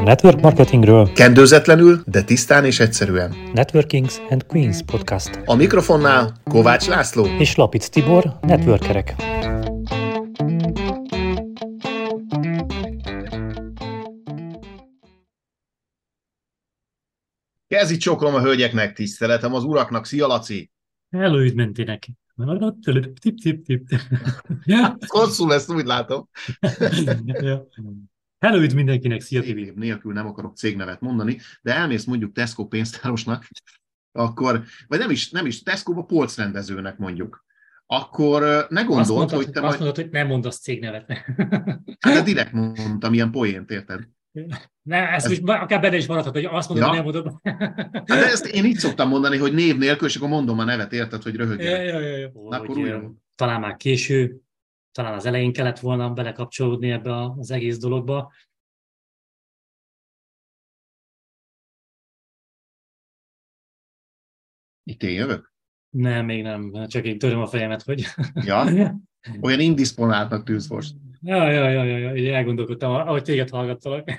A network marketingről Kendőzetlenül, de tisztán és egyszerűen. Networkings and Queens podcast. A mikrofonnál Kovács László. És Lapic Tibor, networkerek. Kezi csoklom a hölgyeknek, tiszteletem az uraknak. Szia, Laci! Hello. Tip, tip, tip. Hosszú lesz, úgy látom. Ja. Hello, üdv mindenkinek, szia Tibi. Nélkül nem akarok cégnevet mondani, de elmész mondjuk Tesco pénztárosnak, akkor, vagy nem is, nem is Tesco-ba polcrendezőnek mondjuk, akkor ne Azt gondold, mondtad, hogy te azt majd... mondtad, hogy nem mondasz cégnevet. Hát de direkt mondtam, ilyen poént, érted? Ne, ezt Ez- most akár benne is maradhat, hogy azt mondod, Ja. hogy nem mondod. Hát de ezt én így szoktam mondani, hogy név nélkül, és akkor mondom a nevet, érted, hogy Ja, röhögjen. ja, ja, ja. Na, akkor ö, talán már késő, talán az elején kellett volna belekapcsolódni ebbe az egész dologba. Itt én jövök? Nem, még nem, csak én töröm a fejemet, hogy... Ja, olyan indisponáltnak tűz most. Ja, ja, ja, ja, ja, így elgondolkodtam, ahogy téged hallgattalak.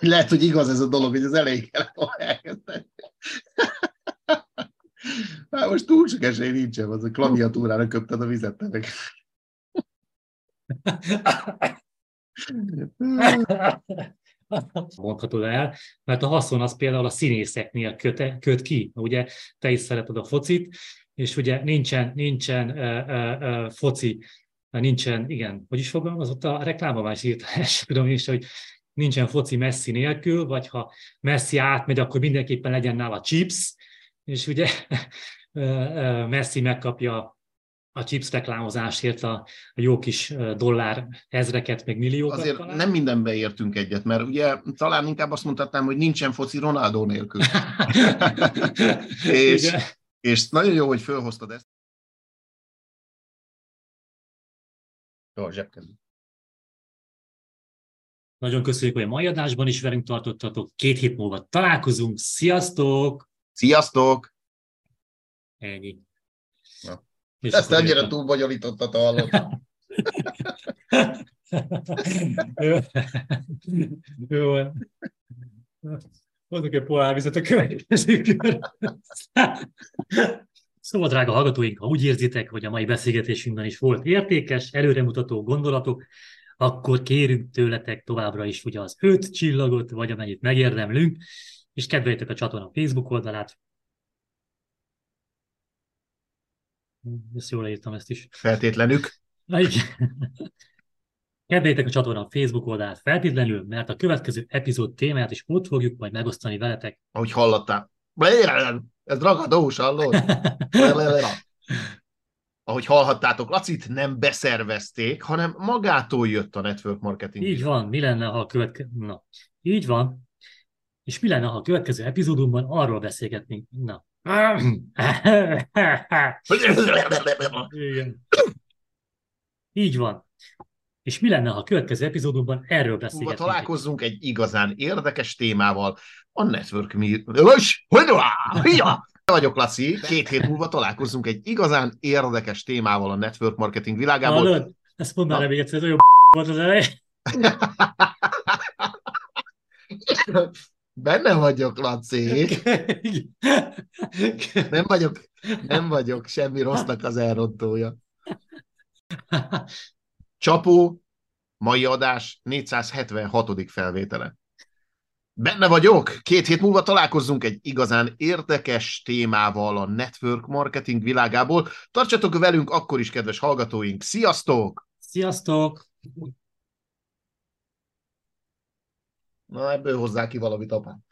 Lehet, hogy igaz ez a dolog, hogy az elején kellett volna elkezdeni. Hát most túl sok esély nincsen, az a klaviatúrára köpted a vizet. meg. mondhatod el, mert a haszon az például a színészeknél köt, köt ki. Ugye te is szereted a focit, és ugye nincsen, nincsen uh, uh, foci, nincsen, igen, hogy is fogalmazott a már írta, ezt tudom is, hogy nincsen foci Messi nélkül, vagy ha Messi átmegy, akkor mindenképpen legyen nála chips, és ugye Messi megkapja a chips reklámozásért a, a jó kis dollár ezreket, meg milliókat. Azért talán. nem mindenbe értünk egyet, mert ugye talán inkább azt mondhatnám, hogy nincsen foci Ronaldo nélkül. És- Igen. És nagyon jó, hogy fölhoztad ezt. Jó, zsebkező. Nagyon köszönjük, hogy a mai adásban is velünk tartottatok. Két hét múlva találkozunk. Sziasztok! Sziasztok! Ennyi. Na. És Ezt annyira jöttem. túl bonyolítottad, hallottam. Jó. Jó van. Hozok egy pohár vizet a következő kör. Szóval, drága hallgatóink, ha úgy érzitek, hogy a mai beszélgetésünkben is volt értékes, előremutató gondolatok, akkor kérünk tőletek továbbra is ugye az öt csillagot, vagy amennyit megérdemlünk, és kedveljétek a csatorna Facebook oldalát. Ezt jól írtam ezt is. Feltétlenük. Na igen. Kedveljétek a csatorna Facebook oldalát feltétlenül, mert a következő epizód témáját is ott fogjuk majd megosztani veletek. ahogy hallottál. Ez ragadós, hallod? Ahogy hallhattátok, Lacit nem beszervezték, hanem magától jött a network marketing. Így van, mi lenne, ha a következő... Na, így van. És mi lenne, ha a következő epizódunkban arról beszélgetnénk? Na. Igen. Így van. És mi lenne, ha a következő epizódunkban erről beszélgetnénk? találkozzunk egy igazán érdekes témával, a network mi... Vagyok, Laci. Két hét múlva találkozzunk egy igazán érdekes témával a network marketing világából. Hallod? Ezt mondd már még egyszer, ez olyan volt az elej. Benne vagyok, Laci. Nem vagyok, nem vagyok semmi rossznak az elrontója. Csapó, mai adás 476. felvétele. Benne vagyok, két hét múlva találkozzunk egy igazán érdekes témával a network marketing világából. Tartsatok velünk akkor is, kedves hallgatóink. Sziasztok! Sziasztok! Na, ebből hozzá ki valamit, apám.